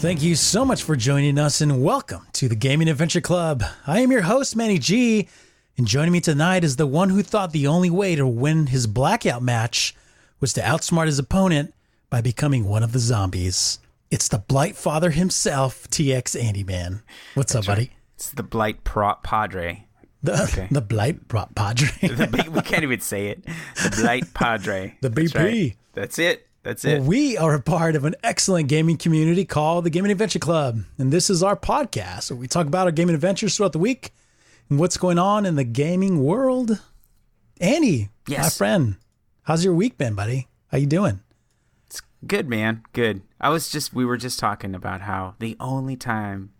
Thank you so much for joining us and welcome to the Gaming Adventure Club. I am your host, Manny G, and joining me tonight is the one who thought the only way to win his blackout match was to outsmart his opponent by becoming one of the zombies. It's the Blight Father himself, TX Andy Man. What's up, buddy? It's the Blight Pro- Padre. The, Okay. the Blight Pro- Padre. The we can't even say it. The Blight Padre. The That's BP. right. That's it. That's it. Well, we are a part of an excellent gaming community called the Gaming Adventure Club. And this is our podcast where we talk about our gaming adventures throughout the week and what's going on in the gaming world. Andy, my friend, how's your week been, buddy? How you doing? It's good man. Good. I was just we were just talking about how the only time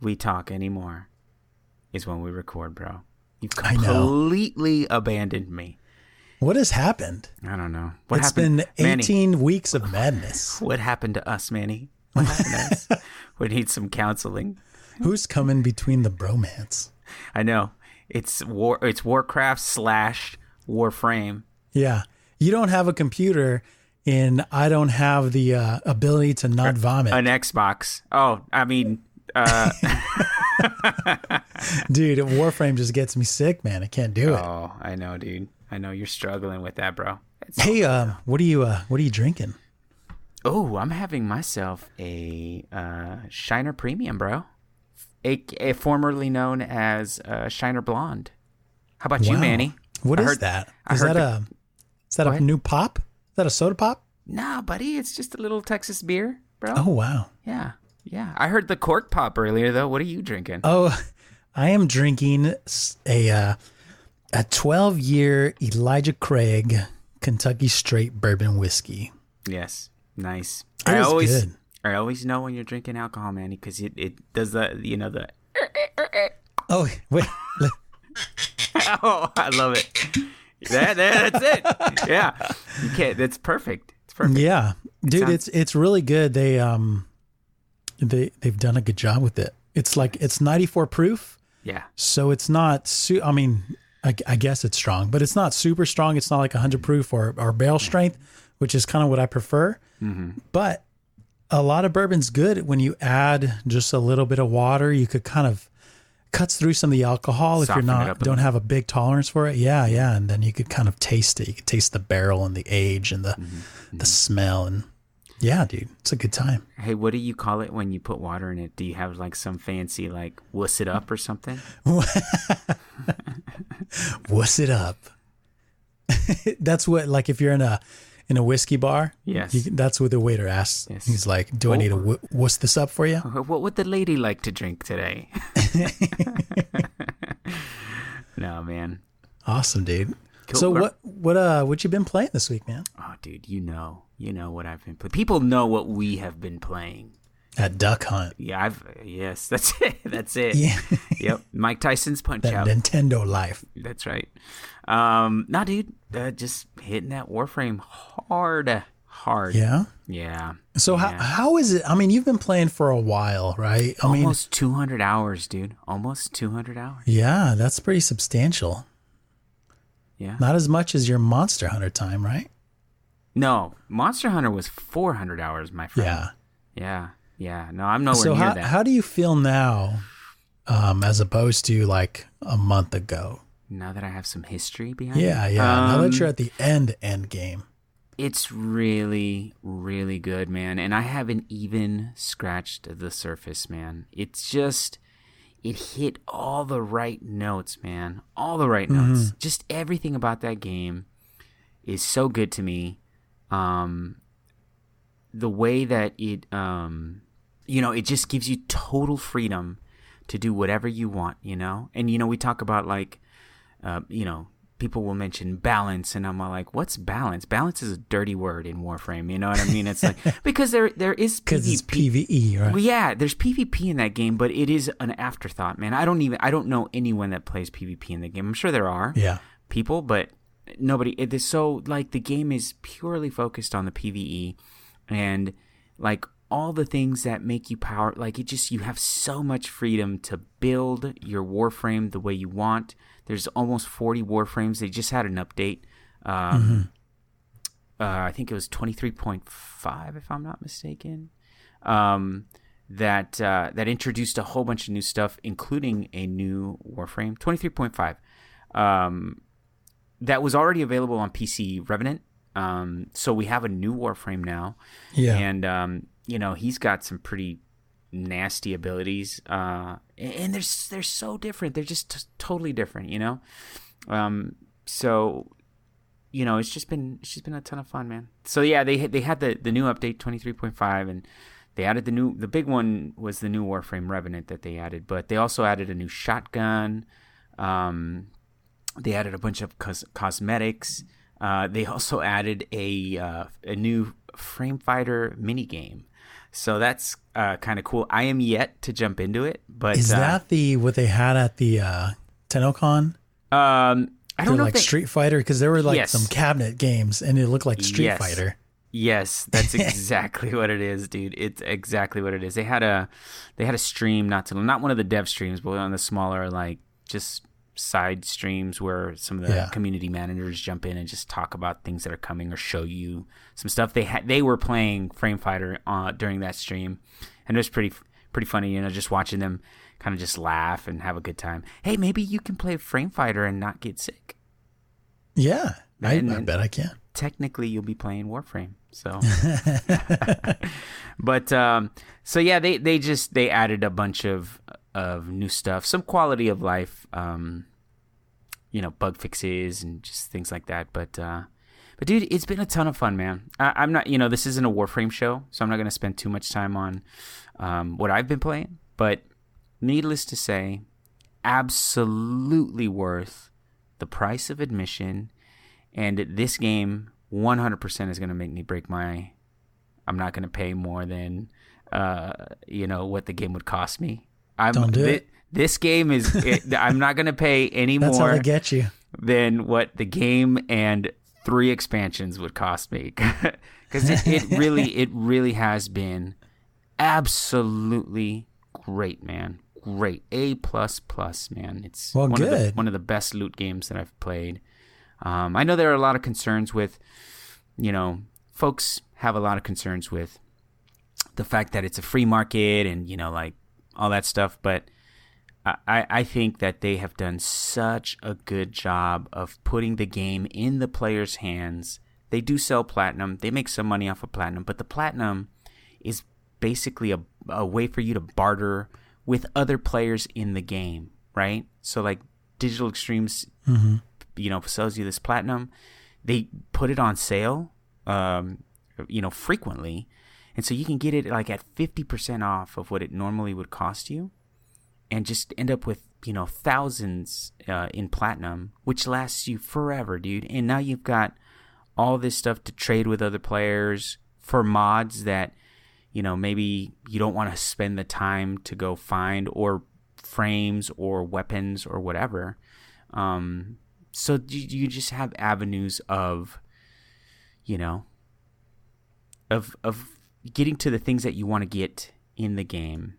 we talk anymore is when we record, bro. You've completely abandoned me. What has happened? I don't know. What It's happened? been Manny, 18 weeks of madness. what happened to us, Manny? What happened to us? We need some counseling. Who's coming between the bromance? I know. It's war it's Warcraft slash Warframe. Yeah. You don't have a computer and I don't have the uh, ability to not vomit. An Xbox. Oh, I mean, uh, Dude, Warframe just gets me sick, man. I can't do it. oh, I know, dude. I know you're struggling with that, bro. It's, Hey, uh, what are you uh, what are you drinking? oh, I'm having myself a uh, Shiner Premium, bro. A, a formerly known as uh, Shiner Blonde. How about you, Manny? What I is heard- that? Is that the- a is that a new pop? Is that a soda pop? Nah, buddy, it's just a little Texas beer, bro. Oh wow. Yeah, yeah. I heard the cork pop earlier, though. What are you drinking? Oh, I am drinking a uh, a 12 year Elijah Craig Kentucky Straight Bourbon whiskey. Yes, nice. It I always, good. I always know when you're drinking alcohol, Manny, because it, it does the, you know, the. Oh wait, Oh, I love it. That, that that's it. Yeah, you can't. That's perfect. It's perfect. yeah, dude, sounds- it's it's really good. They um they they've done a good job with it. It's like it's 94 proof, Yeah, so it's not. Su- I mean, I, I guess it's strong, but it's not super strong. It's not like 100 proof or or barrel strength, which is kind of what I prefer. But a lot of bourbon's good when you add just a little bit of water. You could kind of cuts through some of the alcohol if Soften you're not don't have a big tolerance for it. Yeah, yeah, and then you could kind of taste it. You could taste the barrel and the age and the Mm-hmm. the smell and yeah, dude, it's a good time. Hey, what do you call it when you put water in it? Do you have like some fancy like wuss it up or something? Wuss it up. that's what like if you're in a in a whiskey bar. Yes. you, that's what the waiter asks. Yes. He's like, "Do I need to oh. w- wuss this up for you?" What would the lady like to drink today? no, man. Awesome, dude. Cool. So what what uh what you been playing this week, man? Oh, dude, you know, you know what I've been. playing. People know what we have been playing. At Duck Hunt. Yeah, I've yes, that's it. That's it. Yeah. yep. Mike Tyson's Punch That Out. Nintendo life. That's right. Um, nah, dude, uh, just hitting that Warframe hard, hard. Yeah. yeah. So how how is it? I mean, you've been playing for a while, right? I mean, Almost 200 hours, dude. Almost 200 hours. yeah, that's pretty substantial. Yeah. Not as much as your Monster Hunter time, right? No, Monster Hunter was 400 hours, my friend. Yeah. Yeah. Yeah. No, I'm nowhere so near how that. how do you feel now, um, as opposed to like a month ago? now that I have some history behind Yeah, it. yeah. Yeah. Now Um, that you're at the end end game. It's really, really good, man. And I haven't even scratched the surface, man. It's just, it hit all the right notes, man. All the right notes. Just everything about that game is so good to me. Um, the way that it, um, you know, it just gives you total freedom to do whatever you want, you know? And, you know, we talk about like, uh, you know, people will mention balance, and I'm like, "What's balance? Balance is a dirty word in Warframe." You know what I mean? It's like because there there is Because it's PVE, right? well, yeah, there's PvP in that game, but it is an afterthought, man. I don't even I don't know anyone that plays PvP in the game. I'm sure there are yeah. people, but nobody. It is so like the game is purely focused on the PVE, and like all the things that make you power. Like it just you have so much freedom to build your Warframe the way you want. There's almost 40 Warframes. They just had an update. Um, uh, I think it was 23.5, if I'm not mistaken. Um, that uh, that introduced a whole bunch of new stuff, including a new Warframe 23.5. Um, that was already available on PC Revenant. Um, so we have a new Warframe now, Yeah. and um, you know he's got some pretty nasty abilities, uh, and they're they're so different. They're just t- totally different, you know. Um, so you know, it's just been it's just been a ton of fun, man. So yeah, they they had the the new update 23.5 and they added the new the big one was the new Warframe Revenant that they added, but they also added a new shotgun. Um, they added a bunch of cos- cosmetics. Uh, they also added a uh, a new frame fighter mini game. So that's uh, kind of cool. I am yet to jump into it, but Is uh, that the what they had at the uh, TennoCon? um, I don't know like if they, Street Fighter because there were like Yes. some cabinet games and it looked like Street Yes. Fighter. Yes, that's exactly what it is, dude. It's exactly what it is. They had a they had a stream not to not one of the dev streams, but on the smaller like just side streams where some of the Yeah. community managers jump in and just talk about things that are coming or show you some stuff. They had they were playing Frame Fighter uh, during that stream, and it was pretty pretty funny. You know, just watching them kind of just laugh and have a good time. Hey, maybe you can play Frame Fighter and not get sick. Yeah, I, I bet I can. technically you'll be playing Warframe. So, but um, so yeah, they they just they added a bunch of of new stuff, some quality of life, um, you know, bug fixes and just things like that. But uh, but dude, it's been a ton of fun, man. I, I'm not, you know, this isn't a Warframe show, so I'm not gonna spend too much time on um, what I've been playing. But needless to say, absolutely worth the price of admission. And this game 100% is going to make me break my. I'm not going to pay more than, uh, you know, what the game would cost me. I'm, Don't do thi- it. This game is. It, I'm not going to pay any That's how more they get you. than what the game and three expansions would cost me because it, it really it really has been absolutely great man great a plus plus man it's Well, one of the good. one of the best loot games that i've played um, i know there are a lot of concerns with you know folks have a lot of concerns with the fact that it's a free market and you know like all that stuff but I, I think that they have done such a good job of putting the game in the players' hands. They do sell platinum, they make some money off of platinum, but the platinum is basically a, a way for you to barter with other players in the game, right? So, like Digital Extremes, you know, sells you this platinum. They put it on sale, um, you know, frequently. And so you can get it like at 50% off of what it normally would cost you and just end up with you know thousands uh, in platinum, which lasts you forever, dude. And now you've got all this stuff to trade with other players for mods that you know maybe you don't want to spend the time to go find or frames or weapons or whatever. Um, so you, you just have avenues of you know of of getting to the things that you want to get in the game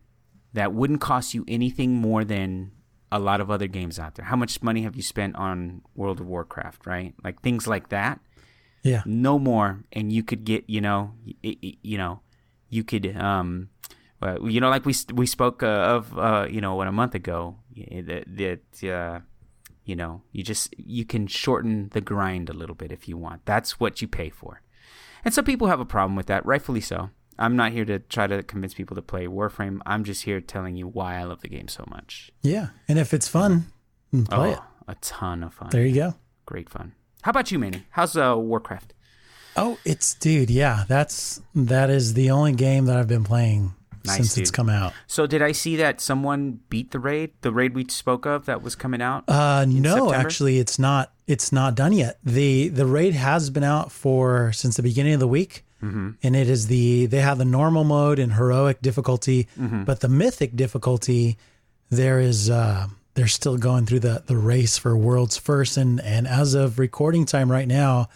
that wouldn't cost you anything more than a lot of other games out there. How much money have you spent on World of Warcraft, right? Like things like that. Yeah. No more and you could get, you know, you know, you could um you know like we we spoke uh, of uh you know what a month ago that that uh you know, you just you can shorten the grind a little bit if you want. That's what you pay for. And some people have a problem with that, rightfully so. I'm not here to try to convince people to play Warframe. I'm just here telling you why I love the game so much. Yeah. And if it's fun, then play it. oh, a ton of fun. There you go. Great fun. How about you, Manny? How's uh, Warcraft? Oh, it's dude, yeah. That's that is the only game that I've been playing Nice, since it's come out. So did I see that someone beat the raid? The raid we spoke of that was coming out. Uh, no, September? actually, it's not. It's not done yet. the The raid has been out for since the beginning of the week, Mm-hmm. and it is the they have the normal mode and heroic difficulty, Mm-hmm. but the mythic difficulty there is uh, they're still going through the the race for world's first, and and as of recording time right now,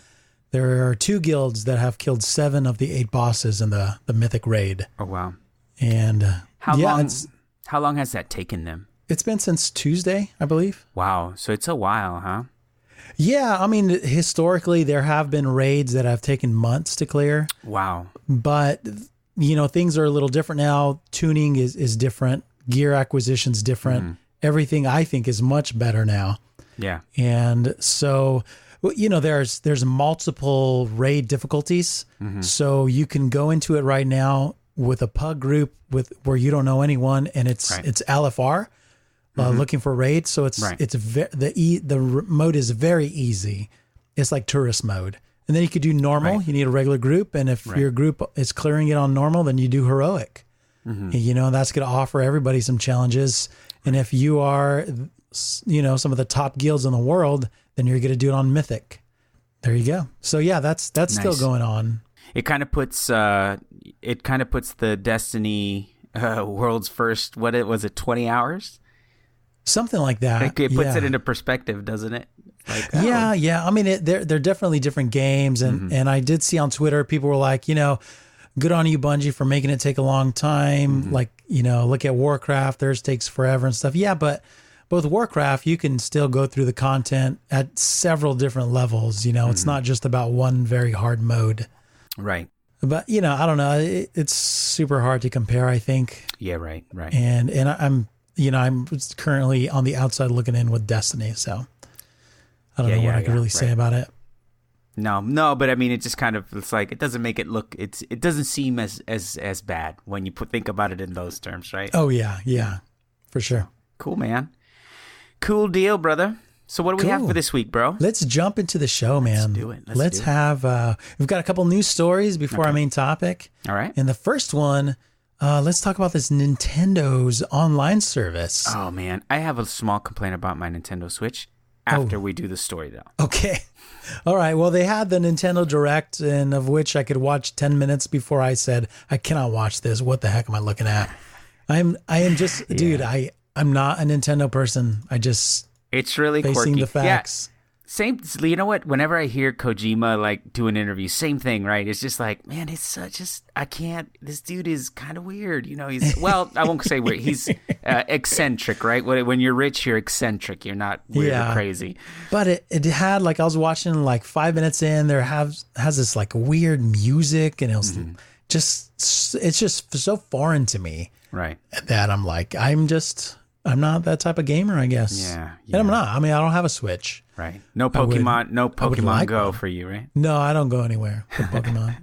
there are two guilds that have killed seven of the eight bosses in the the mythic raid, oh wow. And uh, How yeah, long? How long has that taken them? it's been since Tuesday, I believe. Wow. So it's a while, huh? Yeah, I mean, historically, there have been raids that have taken months to clear, Wow. but you know, things are a little different now. Tuning is is different, gear acquisition's different. Everything I think is much better now, Yeah. and so you know, there's there's multiple raid difficulties, so you can go into it right now with a pug group with where you don't know anyone, and it's Right. it's LFR. Uh, looking for raids, so it's Right. it's ve- the e the r- mode is very easy. It's like tourist mode, and then you could do normal. Right. You need a regular group, and if your group is clearing it on normal, then you do heroic. You know that's going to offer everybody some challenges. And if you are, you know, some of the top guilds in the world, then you're going to do it on mythic. There you go. So yeah, that's that's still going on. It kind of puts uh, it kind of puts the Destiny uh, world's first. What it was it? Twenty hours. Something like that. Like, it puts yeah. it into perspective, doesn't it? Like, oh, Yeah, yeah. I mean, it, they're they're definitely different games, and Mm-hmm. and I did see on Twitter people were like, you know, good on you, Bungie, for making it take a long time. Mm-hmm. Like, you know, look at Warcraft; theirs takes forever and stuff. Yeah, but with Warcraft, you can still go through the content at several different levels. You know, it's Mm-hmm. not just about one very hard mode. Right. But you know, I don't know. It, it's super hard to compare. I think, Yeah. Right. Right. and and I'm you know I'm currently on the outside looking in with Destiny, so I don't Yeah, know what yeah, I can yeah, really say about it. No, no, but I mean, it just kind of it's like it doesn't make it look it's it doesn't seem as as as bad when you put think about it in those terms, right? Oh yeah, yeah, for sure. Cool, man. Cool deal, brother. So what do we have for this week, bro? Let's jump into the show, man. Let's do it. Let's do it. have. Uh, we've got a couple news stories before our main topic, All right. and the first one. Uh, let's talk about this Nintendo's online service. Oh man, I have a small complaint about my Nintendo Switch. Oh. After we do the story, though. Okay. All right. Well, they had the Nintendo Direct, and of which I could watch 10 minutes before I said, I cannot watch this. What the heck am I looking at? I'm, I am just, dude, I, I'm not a Nintendo person. I just It's really facing quirky. the facts. Yeah, same. You know what? Whenever I hear Kojima like do an interview, same thing, right? It's just like, man, it's such just I can't. This dude is kind of weird. You know, he's well, I won't say weird. He's uh, eccentric, right? When, when you're rich, you're eccentric. You're not weird Yeah. or crazy. But it, it had like I was watching like five minutes in, there has has this like weird music, and it was Mm-hmm. just it's just so foreign to me Right. that I'm like I'm just I'm not that type of gamer, I guess. Yeah, and I'm not. I mean, I don't have a Switch. Right. No would- Pokemon. no would Pokemon like Go one. for you, right? No, I don't go anywhere with Pokemon.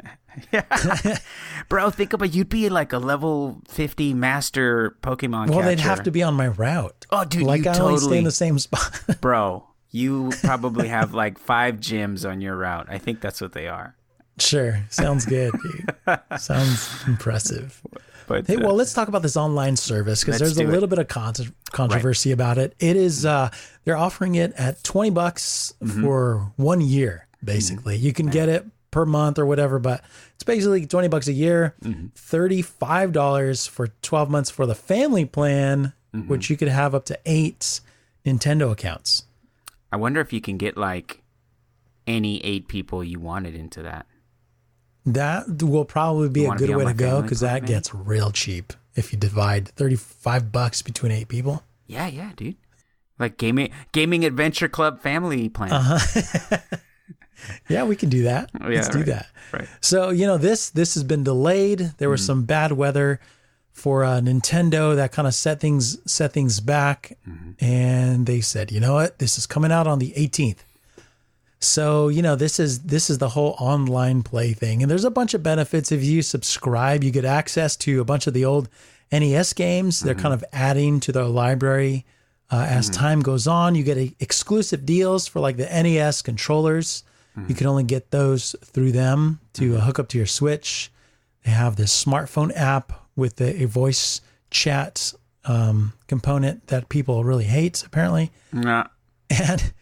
Bro, think about you'd be like a level fifty master Pokemon. well, they'd have to be on my route. Oh, dude, like you I only stay totally- in the same spot. Bro, you probably have like five gyms on your route. I think that's what they are. sure, sounds good, dude. sounds impressive. But Hey, uh, well, let's talk about this online service because there's a do it. little bit of con- controversy about it. It is uh, they're offering it at twenty bucks Mm-hmm. for one year. Basically, you can get it per month or whatever, but it's basically twenty bucks a year, Mm-hmm. five dollars for twelve months for the family plan, Mm-hmm. which you could have up to eight Nintendo accounts. I wonder if you can get like any eight people you wanted into that. That will probably be You a good be way to go because that gets real cheap if you divide thirty-five bucks between eight people. Yeah, yeah, dude. Like gaming gaming adventure club family plan. Uh-huh. Yeah, we can do that. Oh, yeah, Let's do right. that. Right. So you know this this has been delayed. There was some bad weather for uh, Nintendo that kind of set things set things back, and they said, you know what, this is coming out on the 18th. So you know this is this is the whole online play thing, and there's a bunch of benefits if you subscribe. You get access to a bunch of the old NES games. They're kind of adding to their library uh, as time goes on. You get a, exclusive deals for like the NES controllers. You can only get those through them to uh, hook up to your Switch. They have this smartphone app with the, a voice chat um, component that people really hate, apparently. Nah. And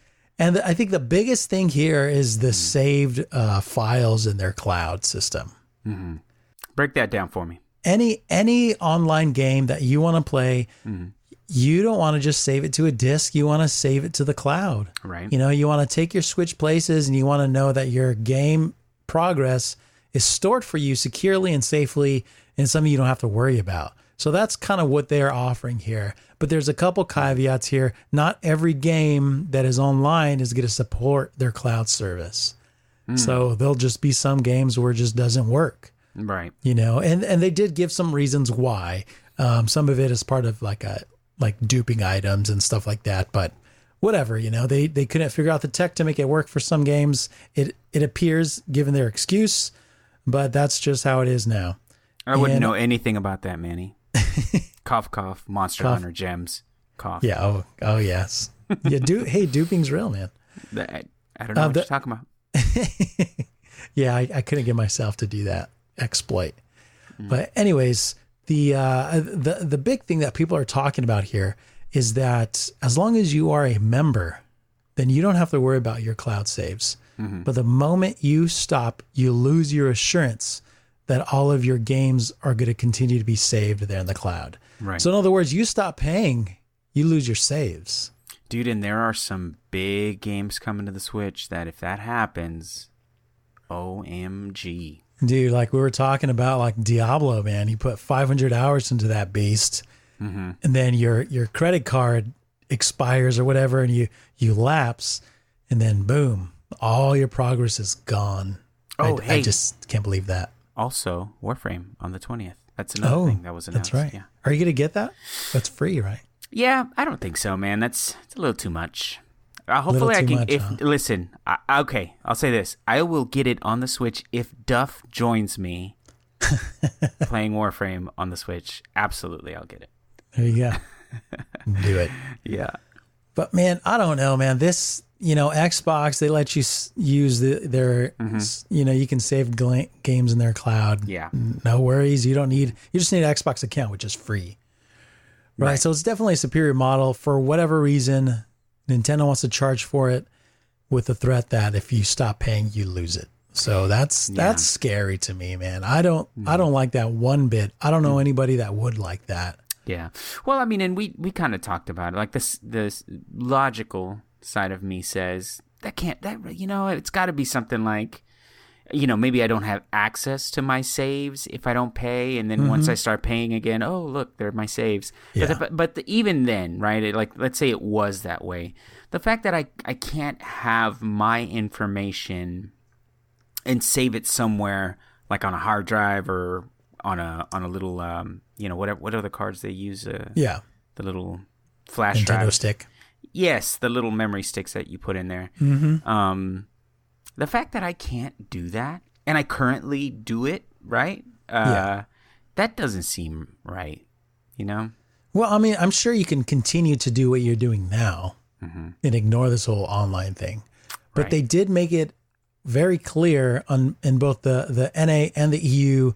and I think the biggest thing here is the hmm. saved uh, files in their cloud system. Mm-hmm. Break that down for me. Any any online game that you want to play, mm-hmm. you don't want to just save it to a disk. You want to save it to the cloud. Right. You know, you want to take your switch places and you want to know that your game progress is stored for you securely and safely and something you don't have to worry about. So that's kind of what they're offering here. But there's a couple caveats here. Not every game that is online is going to support their cloud service. So there'll just be some games where it just doesn't work Right. you know and and they did give some reasons why um, some of it is part of like a like duping items and stuff like that but whatever you know they they couldn't figure out the tech to make it work for some games it it appears given their excuse but that's just how it is now I wouldn't And- know anything about that, Manny. cough, cough. Monster Cough. Hunter gems. Cough. yeah oh oh yes yeah do hey duping's real man That- I don't know Uh, what the- you're talking about. yeah, I, I couldn't get myself to do that exploit. But anyways, the uh, the the big thing that people are talking about here is that as long as you are a member, then you don't have to worry about your cloud saves. But the moment you stop, you lose your assurance that all of your games are going to continue to be saved there in the cloud. Right. So in other words, you stop paying, you lose your saves. Dude, and there are some big games coming to the Switch that if that happens, OMG. Dude, like we were talking about, like Diablo, man, you put 500 hours into that beast, mm-hmm. and then your your credit card expires or whatever, and you you lapse, and then boom, all your progress is gone. Oh, I, hey. I just can't believe that. Also, Warframe on the 20th. That's another Oh, thing that was announced. that's right. Yeah. Are you gonna get that? That's free, right? Yeah, I don't think so, man. That's it's a little too much. Uh, hopefully, I can. much, if huh? listen, I, okay, I'll say this: I will get it on the Switch if Duff joins me playing Warframe on the Switch. Absolutely, I'll get it. There you go. Do it. Yeah, But man, I don't know, man. This, you know, Xbox, they let you s- use the, their, mm-hmm. s- you know, you can save gla- games in their cloud. yeah, No worries. You don't need, you just need an Xbox account, which is free. Right. Right. So it's definitely a superior model. For whatever reason, Nintendo wants to charge for it with the threat that if you stop paying, you lose it. So that's that's scary to me, man. I don't I mm-hmm. don't like that one bit. I don't know mm-hmm. anybody that would like that. yeah. Well, I mean, and we we kind of talked about it. Like this, this logical side of me says that can't that you know it's got to be something like you know maybe i don't have access to my saves if i don't pay and then once i start paying again oh look they're my saves Yeah. but, but, but the, even then right it, like let's say it was that way the fact that i i can't have my information and save it somewhere like on a hard drive or on a on a little um you know whatever what are the cards they use uh, Yeah. the little flash Nintendo drive stick. Yes, the little memory sticks that you put in there. Mm-hmm. Um, the fact that I can't do that, and I currently do it, right? Uh, Yeah. That doesn't seem right. You know? Well, I mean, I'm sure you can continue to do what you're doing now and ignore this whole online thing. But Right. they did make it very clear on in both the the NA and the EU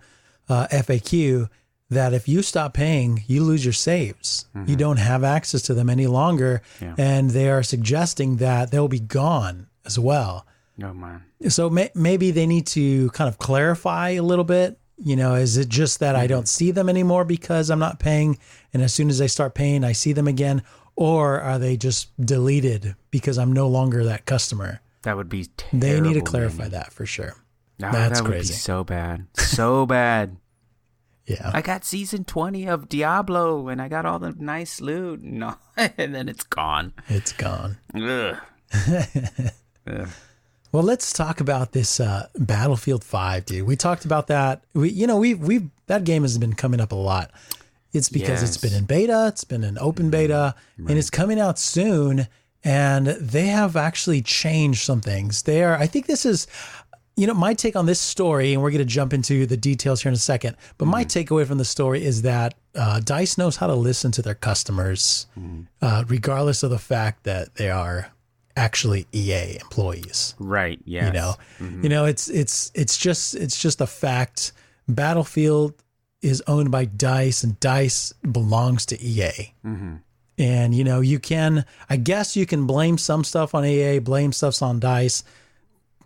uh, FAQ that if you stop paying, you lose your saves. You don't have access to them any longer, Yeah. and they are suggesting that they'll be gone as well. Oh man. So may, maybe they need to kind of clarify a little bit. You know, is it just that I don't see them anymore because I'm not paying, and as soon as I start paying, I see them again, or are they just deleted because I'm no longer that customer? That would be terrible. They need to clarify that for sure. Ah, That's that would crazy. be so bad. So bad. Yeah, I got season 20 of Diablo and I got all the nice loot. No, and then it's gone. it's gone. Ugh. Ugh. Well, let's talk about this uh, Battlefield Five, dude. We talked about that. We, you know, we we that game has been coming up a lot. It's because it's been in beta, it's been in open beta, and it's coming out soon. And they have actually changed some things. They are. I think this is, you know, my take on this story, and we're going to jump into the details here in a second. But my takeaway from the story is that uh, Dice knows how to listen to their customers, uh, regardless of the fact that they are actually EA employees Right. Yeah. you know you know it's it's it's just it's just a fact battlefield is owned by Dice, and Dice belongs to EA. And you know, you can, I guess, you can blame some stuff on EA, blame stuff on Dice,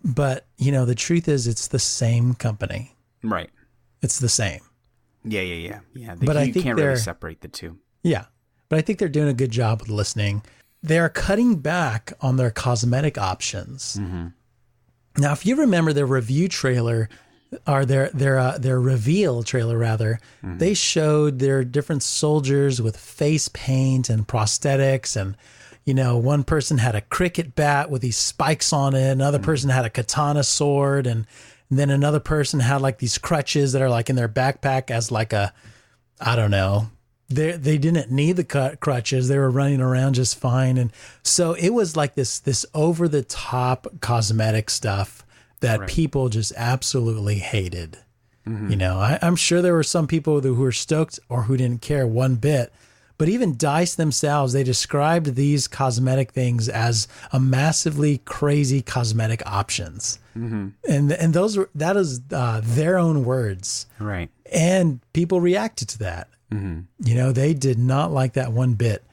but you know, the truth is, it's the same company. Right. It's the same. Yeah, yeah, yeah, yeah. The, But I you think can't really separate the two. Yeah. But I think they're doing a good job with listening. They are cutting back on their cosmetic options. Now, if you remember their review trailer or their their uh, their reveal trailer rather, they showed their different soldiers with face paint and prosthetics and you know, one person had a cricket bat with these spikes on it, another mm. person had a katana sword and, and then another person had like these crutches that are like in their backpack as like a I don't know. They they didn't need the cut crutches. They were running around just fine, and so it was like this this over the top cosmetic stuff that people just absolutely hated. Mm-hmm. You know, I, I'm sure there were some people who were stoked or who didn't care one bit. But even Dice themselves, they described these cosmetic things as a massively crazy cosmetic options, mm-hmm. and and those were that is uh, their own words Right. and people reacted to that. Mm-hmm. You know, they did not like that one bit.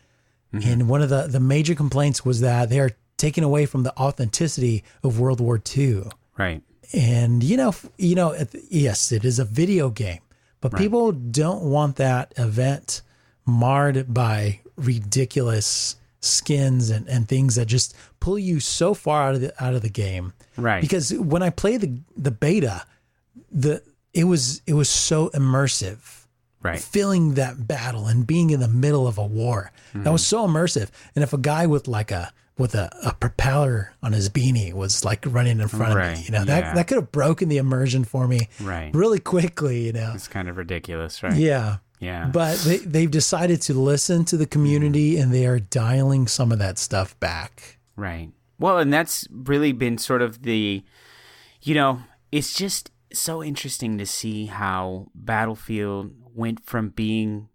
Mm-hmm. And one of the the major complaints was that they are taken away from the authenticity of World War II. Right. And you know, you know, yes, it is a video game, but people don't want that event marred by ridiculous skins and, and things that just pull you so far out of the out of the game. Right. Because when I played the the beta, the it was it was so immersive Right. feeling that battle and being in the middle of a war. That was mm-hmm. so immersive. And if a guy with like a with a, a propeller on his beanie was like running in front of me, you know, that yeah. that could have broken the immersion for me Right. really quickly, you know. It's kind of ridiculous, right? Yeah. Yeah. But they, they've decided to listen to the community and they are dialing some of that stuff back. Right. Well, and that's really been sort of the, you know, it's just so interesting to see how Battlefield went from being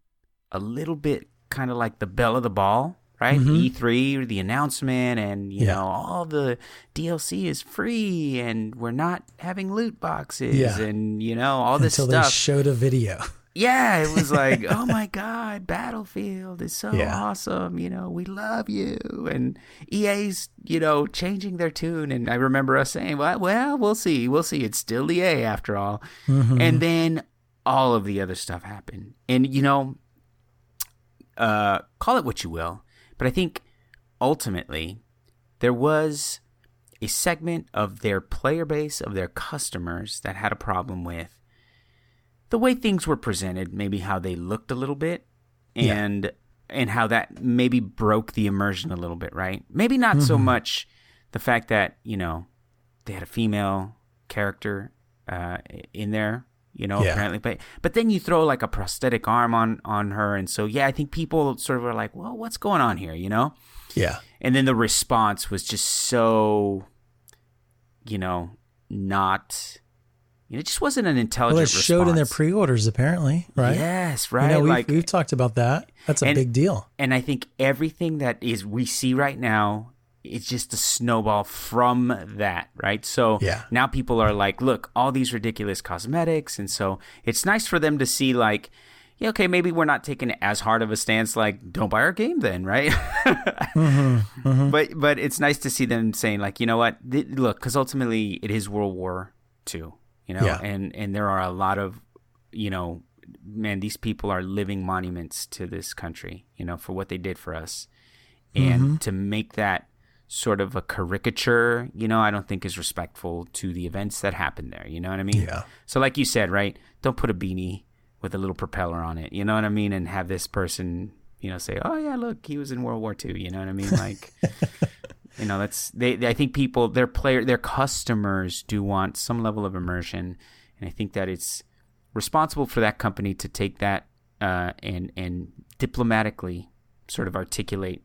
a little bit kind of like the belle of the ball, right? E3 or the announcement, and, you Mm-hmm. Yeah. know, all the DLC is free and we're not having loot boxes Yeah. and, you know, all this Until they stuff. showed a video. Yeah, it was like, oh my God, Battlefield is so Yeah. awesome. You know, we love you. And EA's, you know, changing their tune. And I remember us saying, well, well we'll see. We'll see. It's still EA after all. And then all of the other stuff happened. And, you know, uh, call it what you will. But I think ultimately there was a segment of their player base, of their customers that had a problem with the way things were presented, maybe how they looked a little bit, Yeah. and and how that maybe broke the immersion a little bit, right? Maybe not so Mm-hmm. much the fact that you know they had a female character uh, in there, you know, Yeah. apparently, but but then you throw like a prosthetic arm on on her, and so yeah, I think people sort of were like, well, what's going on here, you know? Yeah. and then the response was just so you know not it just wasn't an intelligent Well, it showed in their pre-orders apparently, right? yes You right know, we've, like we've talked about that. That's a and- big deal. and i think everything that is we see right now is just a snowball from that right so Yeah. now people are like look all these ridiculous cosmetics and so it's nice for them to see like yeah, okay, maybe we're not taking as hard of a stance like don't buy our game then, right? Mm-hmm, But but it's nice to see them saying like, you know what? Th- look, because ultimately it is World War II, you know, Yeah. and and there are a lot of, you know, man, these people are living monuments to this country, you know, for what they did for us, and Mm-hmm. to make that sort of a caricature, you know, I don't think is respectful to the events that happened there. You know what I mean? Yeah. So, like you said, right? Don't put a beanie with a little propeller on it. You know what I mean? And have this person, you know, say, "Oh yeah, look, he was in World War II." You know what I mean? Like, you know, that's they, they. I think people, their player, their customers do want some level of immersion, and I think that it's responsible for that company to take that uh, and and diplomatically sort of articulate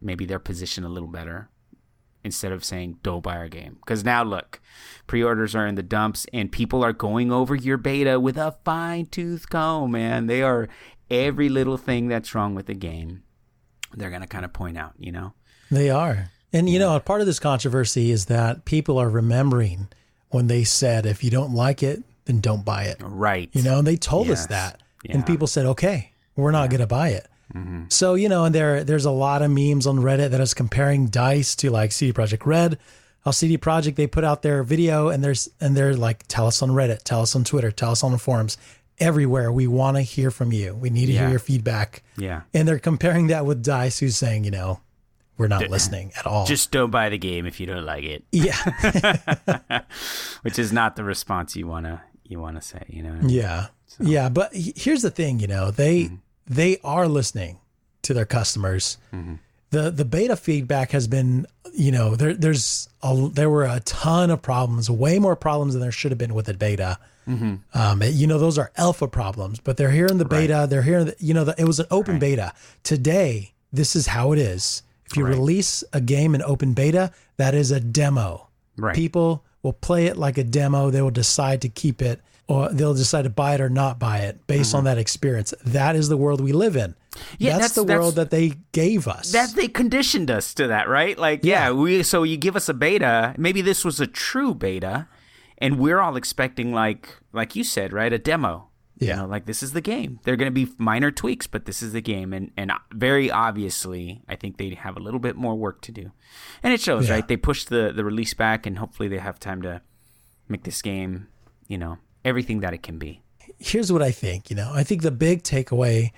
maybe their position a little better instead of saying don't buy our game because now look pre-orders are in the dumps and people are going over your beta with a fine-tooth comb man they are every little thing that's wrong with the game they're going to kind of point out you know They are. And you know, part of this controversy is that people are remembering when they said if you don't like it, then don't buy it. Right. You know, and they told us that. Yeah. And people said, okay, we're not going to buy it. Mm-hmm. So, you know, and there there's a lot of memes on Reddit that is comparing DICE to like CD Projekt Red. How CD Projekt they put out their video and there's and they're like, tell us on Reddit, tell us on Twitter, tell us on the forums. Everywhere we want to hear from you. We need to hear your feedback. Yeah. And they're comparing that with DICE, who's saying, you know, we're not listening at all. Just don't buy the game if you don't like it, yeah. which is not the response you wanna you wanna say. You know. I mean? Yeah. Yeah, but here's the thing, you know, they Mm-hmm. they are listening to their customers. The the beta feedback has been, you know, there there's a, there were a ton of problems, way more problems than there should have been with the beta. Mm-hmm. Um, you know, those are alpha problems, but they're here in the beta. They're here, in the, you know, the, it was an open beta. Today, this is how it is. If you Right. release a game in open beta, that is a demo. Right. People will play it like a demo. They will decide to keep it or they'll decide to buy it or not buy it based on that experience. That is the world we live in. Mm-hmm. Yeah, that's, that's- the that's- world that they gave us. that they conditioned us to that, right? Like, yeah, Yeah. we so you give us a beta. Maybe this was a true beta, and we're all expecting like like you said, right, a demo. Yeah. You know, like this is the game. They're going to be minor tweaks, but this is the game, and and very obviously, I think they have a little bit more work to do, and it shows, Yeah. right? They pushed the the release back, and hopefully they have time to make this game, you know, everything that it can be. Here's what I think, you know. I think the big takeaway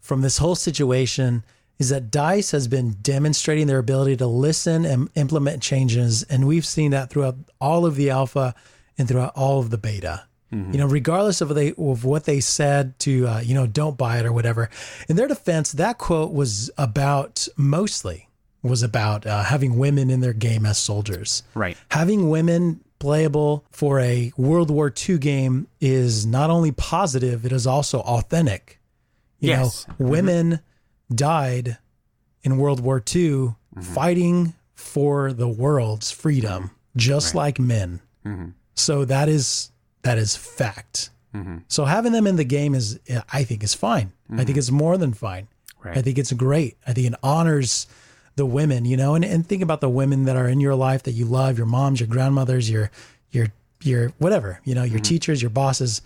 from this whole situation is that DICE has been demonstrating their ability to listen and implement changes and we've seen that throughout all of the alpha and throughout all of the beta. You know, regardless of they of what they said to uh, you know don't buy it or whatever. In their defense, that quote was about mostly was about uh, having women in their game as soldiers. Right. Having women playable for a World War II game is not only positive, it is also authentic. You Yes. know, women died in World War II fighting for the world's freedom, just like men. So that is that is fact. Mm-hmm. So having them in the game is, I think, is fine. I think mm-hmm. it's more than fine. Right. I think it's great. I think it honors the women, you know, and, and think about the women that are in your life that you love, your moms, your grandmothers, your your your whatever, you know, your mm-hmm. teachers, your bosses,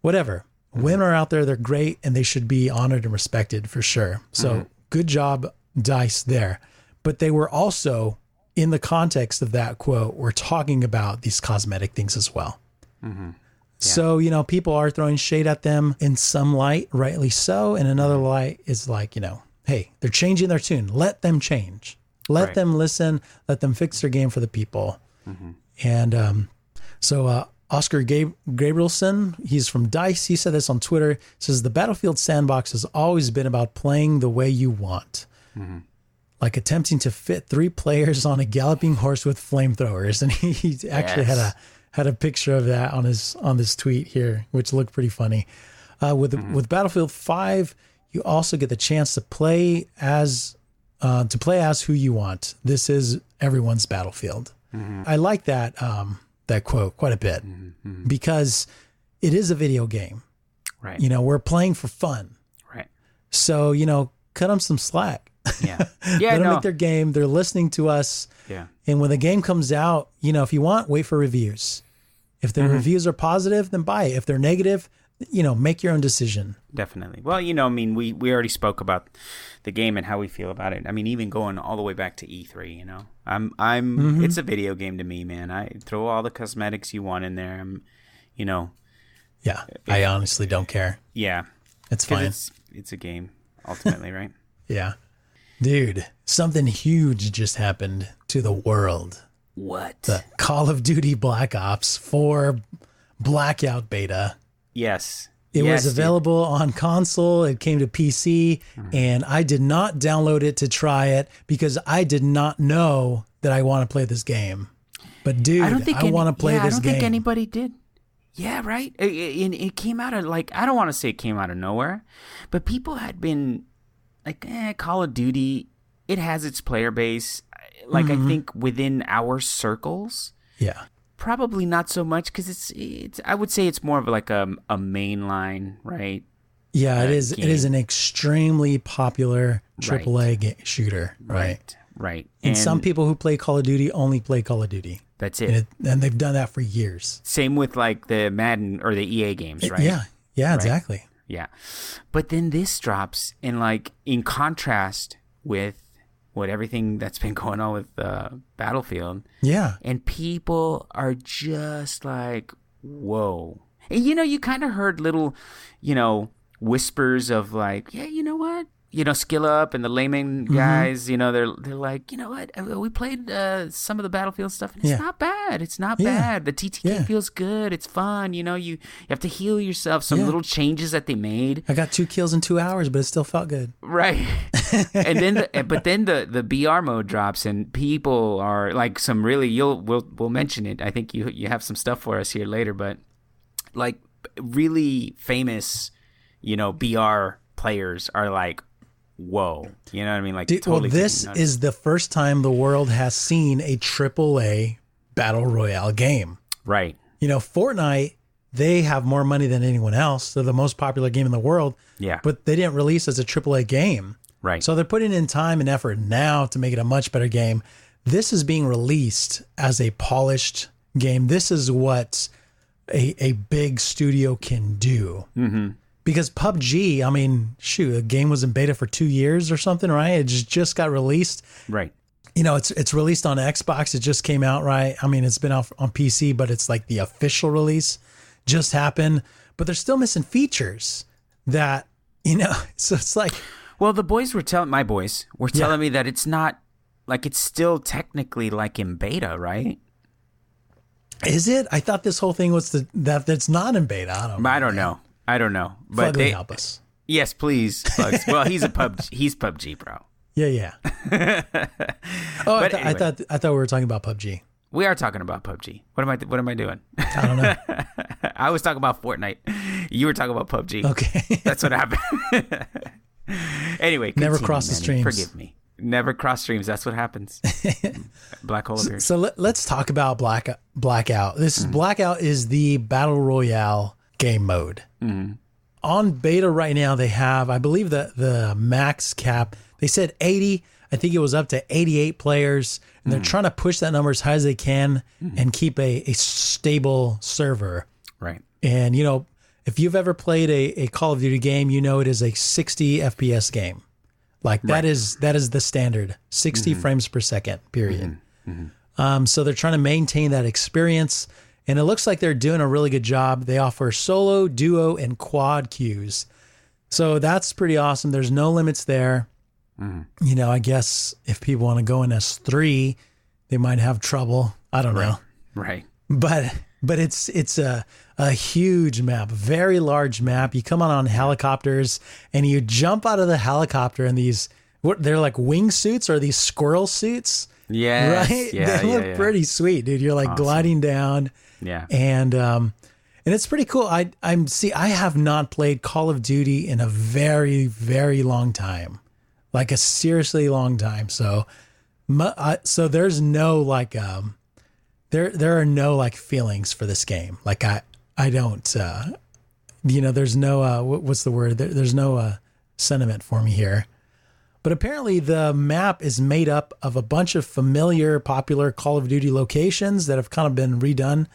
whatever. Women are out there, they're great and they should be honored and respected for sure. So good job, Dice there. But they were also in the context of that quote, we're talking about these cosmetic things as well. So, you know, people are throwing shade at them in some light, rightly so. And another light is like, you know, hey, they're changing their tune. Let them change. Let Right. them listen. Let them fix their game for the people. And um, so, uh, Oskar Gab- Gabrielson, he's from Dice. He said this on Twitter. Says the Battlefield sandbox has always been about playing the way you want, like attempting to fit three players on a galloping horse with flamethrowers. And he, he actually had a had a picture of that on his on this tweet here, which looked pretty funny. Uh, with with Battlefield Five, you also get the chance to play as uh, to play as who you want. This is everyone's battlefield. I like that um, that quote quite a bit because it is a video game. Right. You know, we're playing for fun. Right. So you know, cut them some slack. Yeah. Yeah. them no. make their game. They're listening to us. yeah. And when the game comes out, you know, if you want, wait for reviews. If the reviews are positive, then buy it. If they're negative, you know, make your own decision. Definitely. Well, you know, I mean, we we already spoke about the game and how we feel about it. I mean, even going all the way back to E3, you know, I'm I'm Mm-hmm. it's a video game to me, man. I throw all the cosmetics you want in there. I'm, you know, Yeah. I honestly don't care. yeah, it's fine. it's it's a game ultimately, right? yeah. Dude, something huge just happened to the world. What? The Call of Duty Black Ops 4 Blackout beta. yes. It Yes, was dude. available on console. It came to PC, Mm-hmm. and I did not download it to try it because I did not know that I want to play this game. But dude, I I, don't think any- want to play yeah, this game. I don't game. think anybody did. Yeah, right. It, it, it came out of like I don't want to say it came out of nowhere, but people had been like, eh, Call of Duty. It has its player base. Like Mm-hmm. I think within our circles, yeah, probably not so much because it's it's. I would say it's more of like a a mainline, right? yeah, it is. It is game. an extremely popular AAA ga- shooter, right? Right. right. And, some people who play Call of Duty only play Call of Duty. That's And, it. it, and they've done that for years. Same with like the Madden or the EA games, right? Yeah. Yeah, exactly. Yeah. But then this drops and like in contrast with what everything that's been going on with uh, Battlefield Yeah. and people are just like whoa. And you know you kind of heard little, you know, whispers of like, yeah, you know what? You know, Skill Up and the Layman Mm-hmm. guys, you know, they're they're like, you know what? Uh, We played uh, some of the Battlefield stuff, and it's Yeah. not bad. It's not Yeah. bad. The TTK Yeah. feels good. It's fun. You know, you, you have to heal yourself. Some little changes that they made, I got two kills in two hours, but it still felt good. right? and then, the, but then the the BR mode drops, and people are like some really. You'll we'll we'll mention it. I think you you have some stuff for us here later, but like really famous, you know, BR players are like, whoa, you know what I mean? Like, Dude, totally well, this is the first time the world has seen a AAA battle royale game. right, You know, Fortnite, they have more money than anyone else. They're the most popular game in the world, yeah, but they didn't release as a AAA game. right, So they're putting in time and effort now to make it a much better game. This is being released as a polished game. This is what a, a big studio can do. Mm-hmm. Because PUBG, I mean, shoot, the game was in beta for two years or something, right? It just, just got released. right, You know, it's it's released on Xbox. It just came out, right? I mean, it's been out on PC, but it's like the official release just happened. But they're still missing features that, you know, so it's like, Well, the boys were telling my boys were telling me that it's not like it's still technically like in beta, right? Is it? I thought this whole thing was the, that that's not in beta. I don't know. I don't know. I don't know. But Fugly they, help us. yes, please. Bugs. well, he's a pub. He's PUBG, bro. Yeah, yeah. oh, I, th- I thought I thought we were talking about PUBG. We are talking about PUBG. What am I? What am I doing? I don't know. I was talking about Fortnite. You were talking about PUBG. Okay. That's what happened. anyway, Never cross the streams. Forgive me. Never cross streams. That's what happens. Black hole appears. so let, let's talk about Black Blackout. This Mm-hmm. Blackout is the battle royale game mode. Mm-hmm. On beta right now, they have I believe the the max cap. They said eighty. I think it was up to eighty eight players, and they're Mm-hmm. trying to push that number as high as they can and keep a, a stable server. right. And you know, if you've ever played a, a Call of Duty game, you know it is a 60 FPS game. Like that is that is the standard, 60 frames per second. Period. Um, so they're trying to maintain that experience, and it looks like they're doing a really good job. They offer solo, duo, and quad queues, so that's pretty awesome. There's no limits there. Hmm. You know, I guess if people want to go in as three, they might have trouble. I don't know Right. but but it's it's a a huge map, very large map. You come on on helicopters and you jump out of the helicopter in these what they're like wingsuits or these squirrel suits, Yes. right? Yeah, they yeah, look yeah. pretty sweet, dude. You're like gliding down Yeah. and um and it's pretty cool. I I'm see I have not played Call of Duty in a very very long time. Like a seriously long time. So I, so there's no like um there there are no like feelings for this game. Like I I don't uh you know there's no uh what, what's the word? There, there's no uh sentiment for me here. But apparently the map is made up of a bunch of familiar popular Call of Duty locations that have kind of been redone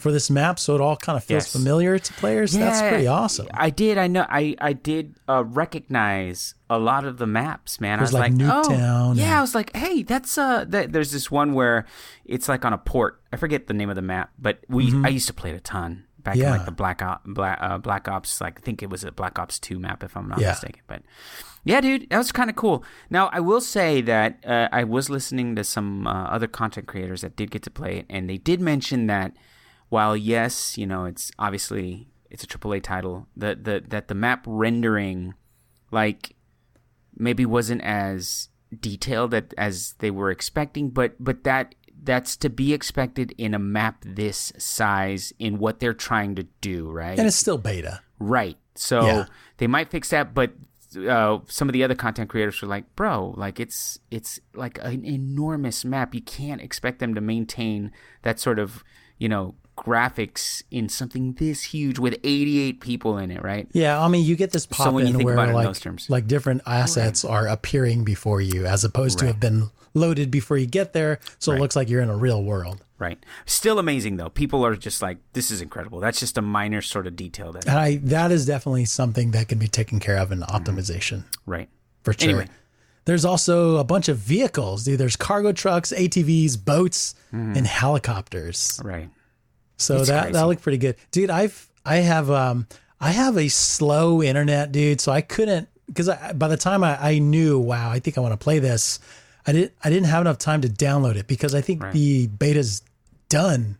for this map so it all kind of feels Yes. familiar to players. That's pretty awesome. I did. I know. I I did uh, recognize a lot of the maps, man. I was like like, Nuketown oh, yeah. I was like, hey, that's uh. That, there's this one where it's like on a port. I forget the name of the map, but we I used to play it a ton back in Mm-hmm. Like the Black Ops, Black, uh, Black Ops. Like I think it was a Black Ops Two map, if I'm not Yeah. mistaken. But yeah, dude, that was kind of cool. Now I will say that uh, I was listening to some uh, other content creators that did get to play it, and they did mention that while yes, you know, it's obviously it's a AAA title, the the that the map rendering, like, maybe wasn't as detailed that, as they were expecting, but but that that's to be expected in a map this size in what they're trying to do, right? And it's still beta. Right. So Yeah. they might fix that, but uh, some of the other content creators were like, bro, like it's it's like an enormous map. You can't expect them to maintain that sort of you know graphics in something this huge with 88 people in it, right? Yeah, I mean, you get this pop So in think where about in like those terms. like different assets are appearing before you, as opposed to have been loaded before you get there, so it looks like you're in a real world. Right. Still amazing though. People are just like, this is incredible. That's just a minor sort of detail that. And I that is definitely something that can be taken care of in optimization right. for sure. Anyway. There's also a bunch of vehicles, dude. There's cargo trucks, ATVs, boats, and helicopters. Right. So Mm-hmm. It's that crazy. that looked pretty good, dude. I've I have um I have a slow internet, dude. So I couldn't because I, by the time I, I knew, wow, I think I want to play this. I didn't I didn't have enough time to download it because I think Right. the beta's done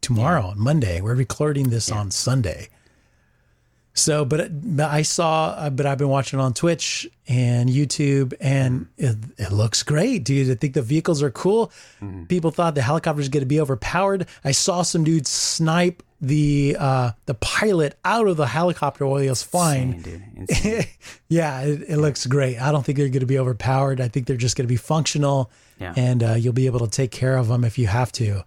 tomorrow on Monday. We're recording this on Sunday. So, but, but I saw, uh, but I've been watching it on Twitch and YouTube, and it, it looks great, dude. I think the vehicles are cool. People thought the helicopter's going to be overpowered. I saw some dude snipe the uh, the pilot out of the helicopter while he was flying. Yeah, it, it looks great. I don't think they're going to be overpowered. I think they're just going to be functional, Yeah. and uh, you'll be able to take care of them if you have to.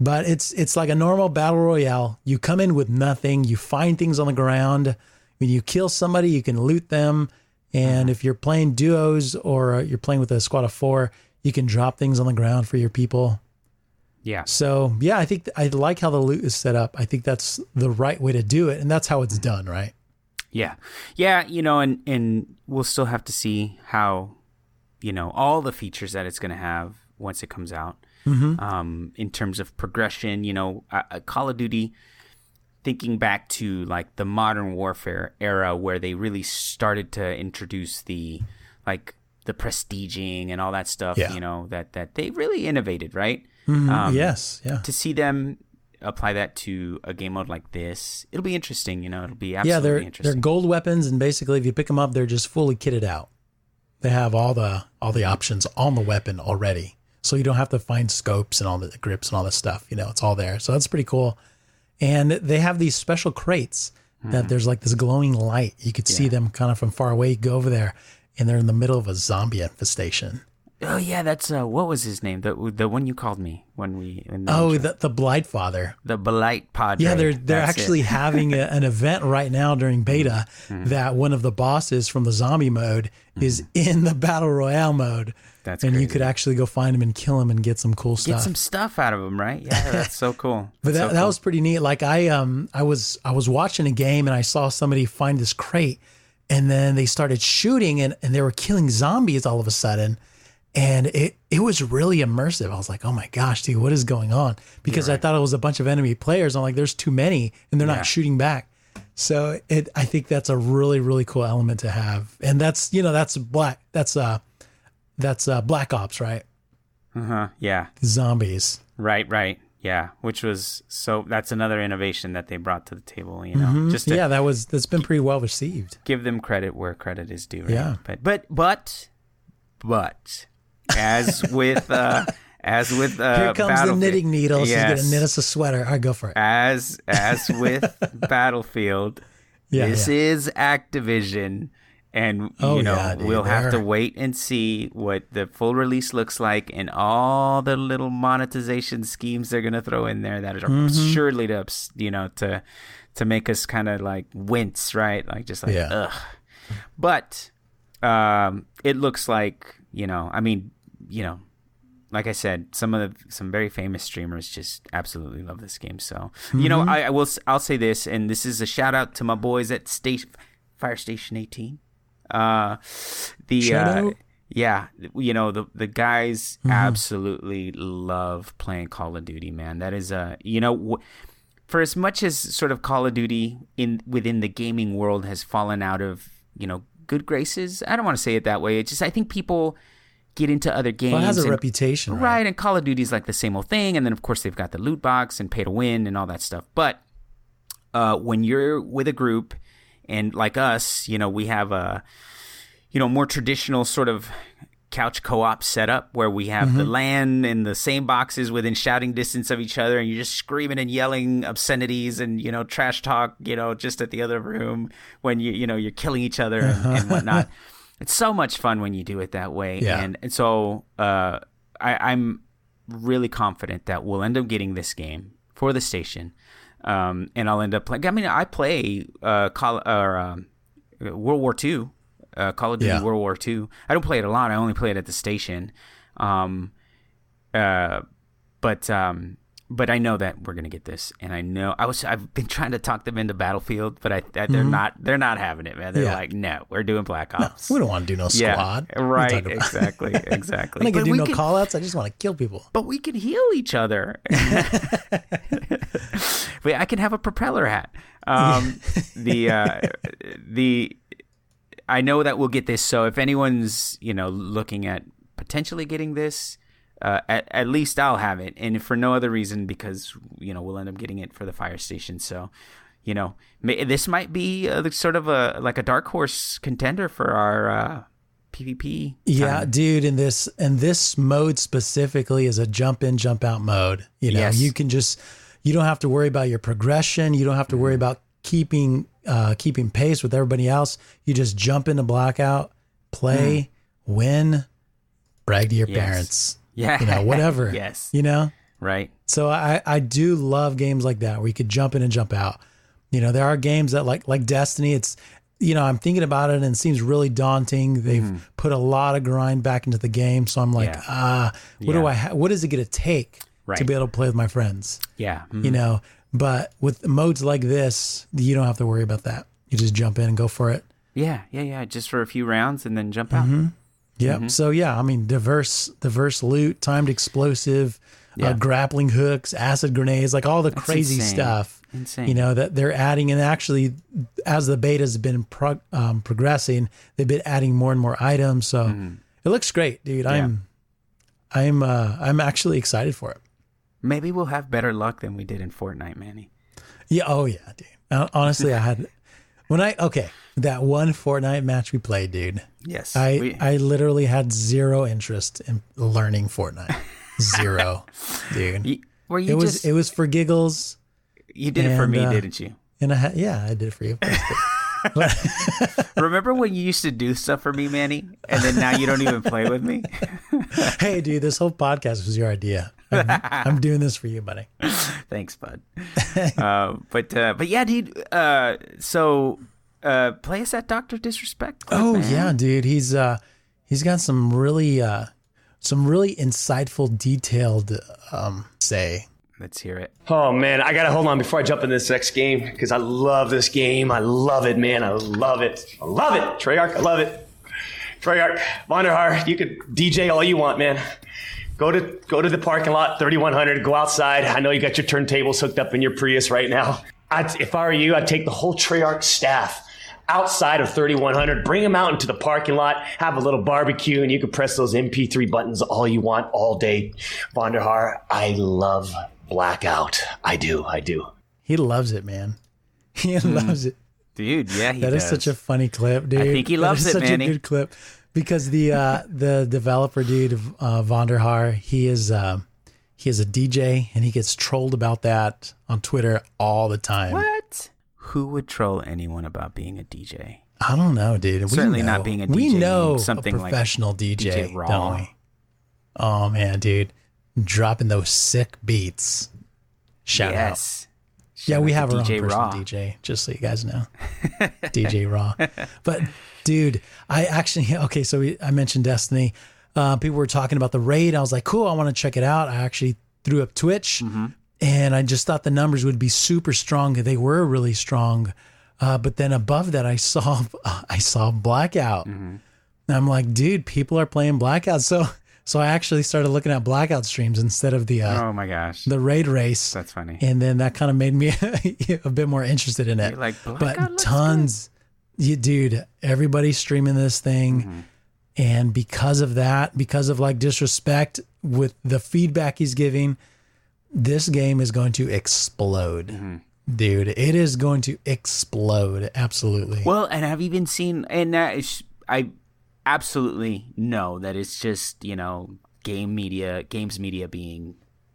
But it's it's like a normal battle royale. You come in with nothing. You find things on the ground. When you kill somebody, you can loot them. And if you're playing duos or you're playing with a squad of four, you can drop things on the ground for your people. yeah. So yeah, I think I like how the loot is set up. I think that's the right way to do it, and that's how it's done, right? Yeah. Yeah, you know, and and we'll still have to see how, you know, all the features that it's going to have once it comes out. Um, in terms of progression, you know, uh, Call of Duty. Thinking back to like the modern warfare era, where they really started to introduce the like the prestiging and all that stuff, Yeah. you know, that that they really innovated, right? yes, yeah. To see them apply that to a game mode like this, it'll be interesting. You know, it'll be absolutely yeah, they're interesting. they're gold weapons, and basically, if you pick them up, they're just fully kitted out. They have all the all the options on the weapon already, so you don't have to find scopes and all the grips and all this stuff. You know, it's all there. So that's pretty cool. And they have these special crates that there's like this glowing light. You could see them kind of from far away. You go over there, and they're in the middle of a zombie infestation. Oh yeah, that's uh, what was his name? The the one you called me when we. Oh, intro. the the Blight Father. the Blight Padre. Yeah, they're they're That's actually having a, an event right now during beta Mm-hmm. that one of the bosses from the zombie mode is in the battle royale mode. That's and you could actually go find him and kill him and get some cool stuff. get some stuff out of him, right? Yeah, that's so cool. but that, so that was pretty neat. Like I um I was I was watching a game and I saw somebody find this crate and then they started shooting and, and they were killing zombies all of a sudden. And it it was really immersive. I was like, oh my gosh, dude, what is going on? Because I thought it was a bunch of enemy players. I'm like, there's too many and they're Yeah. not shooting back. So it I think that's a really, really cool element to have. And that's you know, that's black that's uh that's uh Black Ops, right? Uh-huh. Yeah. Zombies. Right. Right. Yeah. Which was so. That's another innovation that they brought to the table. You know, just Mm-hmm. yeah, that was that's been pretty well received. give them credit where credit is due. Right? Yeah. But but but but as with uh as with uh, Here comes the knitting needle. She's gonna knit us a sweater. All right, go for it. as as with Battlefield, Yeah, this yeah. is Activision, and Oh, you know yeah, dude, we'll have to wait and see what the full release looks like and all the little monetization schemes they're gonna throw in there that are Mm-hmm. surely to you know to to make us kind of like wince, right? Like just like Yeah. ugh. But um, it looks like you know, I mean, you know, like I said, some of the some very famous streamers just absolutely love this game. So you know, Mm-hmm. I, I will I'll say this, and this is a shout out to my boys at Station Fire Station 18. Uh, the uh, yeah, you know the the guys Mm-hmm. absolutely love playing Call of Duty. Man, that is a you know. W- for as much as sort of Call of Duty in within the gaming world has fallen out of you know good graces, I don't want to say it that way. It's just I think people get into other games. Well, it has a and- reputation, right? right? And Call of Duty is like the same old thing, and then of course they've got the loot box and pay to win and all that stuff. But uh, when you're with a group and like us, you know, we have a you know more traditional sort of couch co-op setup where we have the LAN in the same boxes within shouting distance of each other and you're just screaming and yelling obscenities and you know trash talk you know just at the other room when you you know you're killing each other and, and whatnot. It's so much fun when you do it that way Yeah. and, and so uh, I, I'm really confident that we'll end up getting this game for the station, um, and I'll end up playing. I mean, I play uh, Call or um, World War II, uh, Call of Duty Yeah. World War II. I don't play it a lot. I only play it at the station. Um, uh, but um, but I know that we're gonna get this, and I know I was I've been trying to talk them into Battlefield, but I, I they're not they're not having it, man. They're Mm-hmm. Yeah. like, no, we're doing Black Ops. We don't want to do no squad. You right, exactly, exactly. I can do no can- call outs. I just want to kill people. but we can heal each other. Wait, I can have a propeller hat. Um, the uh, the I know that we'll get this. So if anyone's you know looking at potentially getting this, uh, at, at least I'll have it, and for no other reason because you know we'll end up getting it for the fire station. So you know may, this might be uh, sort of a like a dark horse contender for our uh, PvP. Yeah, dude, in this and this mode specifically is a jump in, jump out mode. You know, Yes. you can just you don't have to worry about your progression. You don't have to worry Mm-hmm. about keeping uh keeping pace with everybody else. You just jump into blackout, play, win, brag to your Mm. Yes. parents. Yeah, You know, whatever. yes, You know? right. So I, I do love games like that where you could jump in and jump out. You know, there are games that like like Destiny, it's you know, I'm thinking about it and it seems really daunting. They've put a lot of grind back into the game. So I'm like, Mm-hmm. Yeah. ah, what do I ha- what is it gonna take to be able to play with my friends? Yeah, mhm. You know, but with modes like this, you don't have to worry about that. You just jump in and go for it. Yeah, yeah, yeah. Just for a few rounds and then jump out. Yep. Mm-hmm. So yeah, I mean, diverse, diverse loot, timed explosive, Yeah. uh, grappling hooks, acid grenades, like all the crazy insane. stuff. Insane. You know that they're adding, and actually, as the beta's been prog- um, progressing, they've been adding more and more items. So Mm-hmm. it looks great, dude. I'm, I'm, uh, I'm actually excited for it. Maybe we'll have better luck than we did in Fortnite, Manny. Yeah. Oh yeah, dude. Uh, Honestly, I had when I okay that one Fortnite match we played, dude. Yes. I we- I literally had zero interest in learning Fortnite. Zero, dude. Y- were you It was just it was for giggles, you did it for me, uh, didn't you? and I had, yeah, I did it for you. Remember when you used to do stuff for me, Manny, and then now you don't even play with me? hey, dude, this whole podcast was your idea. I'm, I'm doing this for you, buddy. Thanks, bud. uh, but uh, but yeah, dude. Uh, so uh, play us at Doctor Disrespect. Club, Oh man. yeah, dude. He's uh he's got some really uh some really insightful, detailed um say. Let's hear it. Oh man, I gotta hold on before I jump in this next game because I love this game. I love it, man. I love it. I love it. Treyarch, I love it. Treyarch, Vonderhaar, you could DJ all you want, man. Go to go to the parking lot, 3100. Go outside. I know you got your turntables hooked up in your Prius right now. I'd, if I were you, I'd take the whole Treyarch staff outside of 3100, bring them out into the parking lot, have a little barbecue, and you can press those MP3 buttons all you want all day. Vonderhaar, I love Blackout. I do. I do. He loves it, man. He hmm. loves it. Dude, yeah, he That is does. such a funny clip, dude. I think he loves is it, such Manny. a good clip because the uh, the developer dude, uh, Vonderhaar, he is um he is a DJ and he gets trolled about that on Twitter all the time. What? Who would troll anyone about being a DJ? I don't know, dude. We Certainly not being a DJ. We know something a like professional DJ, DJ Raw. don't we? Oh man, dude, dropping those sick beats. Shout out. yes. Yeah, we have our own DJ personal Raw. DJ, just so you guys know. DJ Raw. But dude, I actually okay. So we, I mentioned Destiny. Uh, people were talking about the raid. I was like, cool. I want to check it out. I actually threw up Twitch, Mm-hmm. and I just thought the numbers would be super strong. They were really strong. Uh, but then above that, I saw I saw Blackout. Mm-hmm. And I'm like, dude, people are playing Blackout. So so I actually started looking at Blackout streams instead of the uh, Oh my gosh. the raid race. That's funny. And then that kind of made me a bit more interested in it. You're like, but tons, you dude, everybody's streaming this thing. Mm-hmm. And because of that, because of like disrespect with the feedback he's giving, this game is going to explode. Mm-hmm. Dude, it is going to explode. Absolutely. Well, and I've even seen, and uh, I absolutely know that it's just you know game media, games media being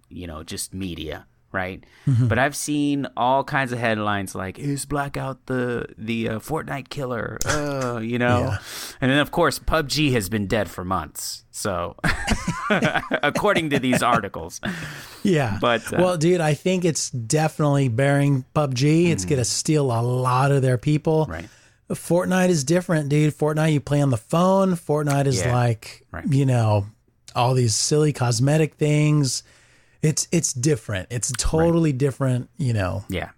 you know just media, right? But I've seen all kinds of headlines like "Is Blackout the the uh, Fortnite killer?" Uh, you know, Yeah. and then of course PUBG has been dead for months. So, according to these articles, Yeah. But, uh, well, dude, I think it's definitely bearing PUBG. It's going to steal a lot of their people. Mm. right? Fortnite is different, dude. Fortnite, you play on the phone. Fortnite is Yeah. like, Right. you know, all these silly cosmetic things. It's it's different. It's a totally different, you know, Yeah,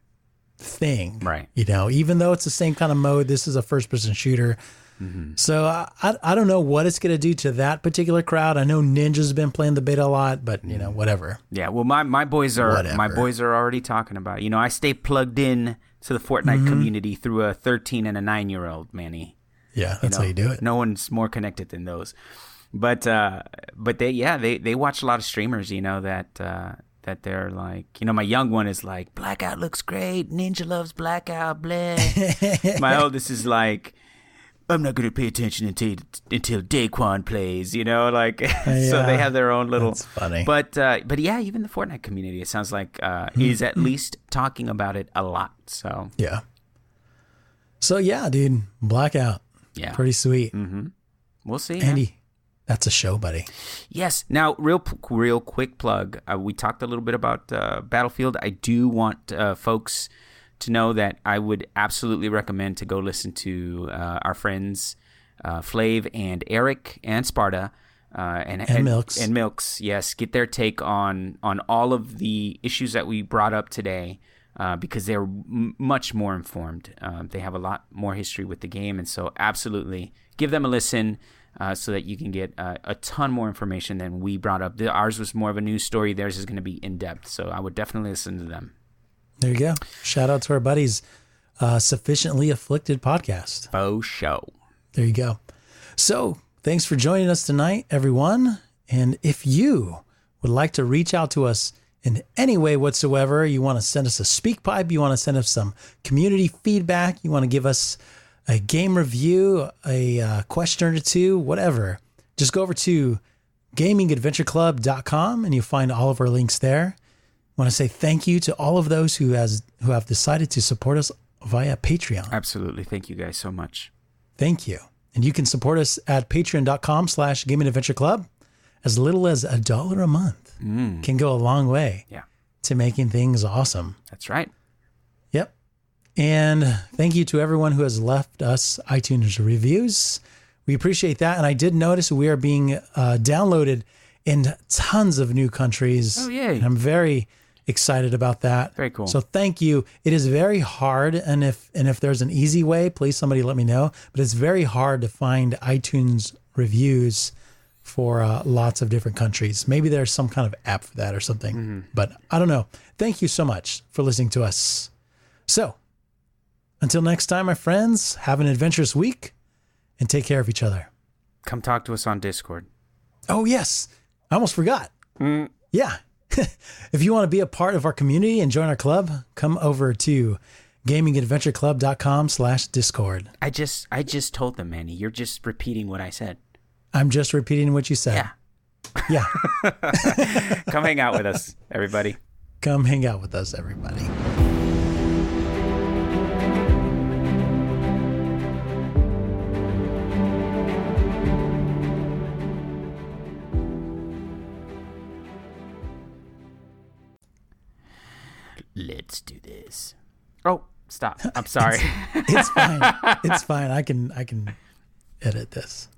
thing. Right. You know, even though it's the same kind of mode, this is a first person shooter. Mm-hmm. So I, I I don't know what it's going to do to that particular crowd. I know Ninja's been playing the beta a lot, but you Mm. know, whatever. yeah. Well, my my boys are my boys are already talking about. You know, I stay plugged in to the Fortnite Mm-hmm. community through a 13 and a nine year old Manny. Yeah, that's how you do it. No one's more connected than those. But uh but they yeah, they they watch a lot of streamers, you know, that uh that they're like, you know, my young one is like, Blackout looks great, Ninja loves Blackout, blah. my oldest is like I'm not gonna pay attention until until Daequan plays, you know, like so Yeah. they have their own little That's funny. But uh but yeah, even the Fortnite community, it sounds like uh Hmm. is at least talking about it a lot. So Yeah. So yeah, dude, Blackout, yeah. pretty sweet. we'll see. man. That's a show, buddy. Yes. Now, real real quick plug. Uh, we talked a little bit about uh, Battlefield. I do want uh, folks to know that I would absolutely recommend to go listen to uh, our friends uh, Flav and Eric and Sparta. Uh, and, and, Milks. and Milks, yes, get their take on on all of the issues that we brought up today, uh, because they're m- much more informed. Um, they have a lot more history with the game, and so absolutely give them a listen uh, so that you can get uh, a ton more information than we brought up. The, ours was more of a news story. Theirs is going to be in depth, so I would definitely listen to them. There you go. Shout out to our buddies, uh, Sufficiently Afflicted podcast. Faux show. There you go. So, thanks for joining us tonight, everyone. And if you would like to reach out to us in any way whatsoever, you want to send us a SpeakPipe, you want to send us some community feedback, you want to give us a game review, a uh, question or two, whatever, just go over to gamingadventureclub.com and you'll find all of our links there. I want to say thank you to all of those who has who have decided to support us via Patreon. Absolutely. Thank you guys so much. Thank you. And you can support us at patreon.com slash gaming adventure club. As little as a dollar a month can go a long way Yeah, to making things awesome. that's right. And thank you to everyone who has left us iTunes reviews. We appreciate that. And I did notice we are being uh, downloaded in tons of new countries. Oh, yay. And I'm very excited about that. Very cool. So thank you. It is very hard, and if and if there's an easy way, please somebody let me know. But it's very hard to find iTunes reviews for uh, lots of different countries. Maybe there's some kind of app for that or something. Mm-hmm. But I don't know. Thank you so much for listening to us. So until next time, my friends, have an adventurous week and take care of each other. Come talk to us on Discord. Oh, yes. I almost forgot. Mm. Yeah. if you want to be a part of our community and join our club, come over to gamingadventureclub.com slash discord. I just I just told them, Manny. You're just repeating what I said. I'm just repeating what you said. Yeah. Yeah. Come hang out with us, everybody. come hang out with us, everybody. Let's do this. Oh, stop. I'm sorry. It's fine. it's fine. I can I can edit this.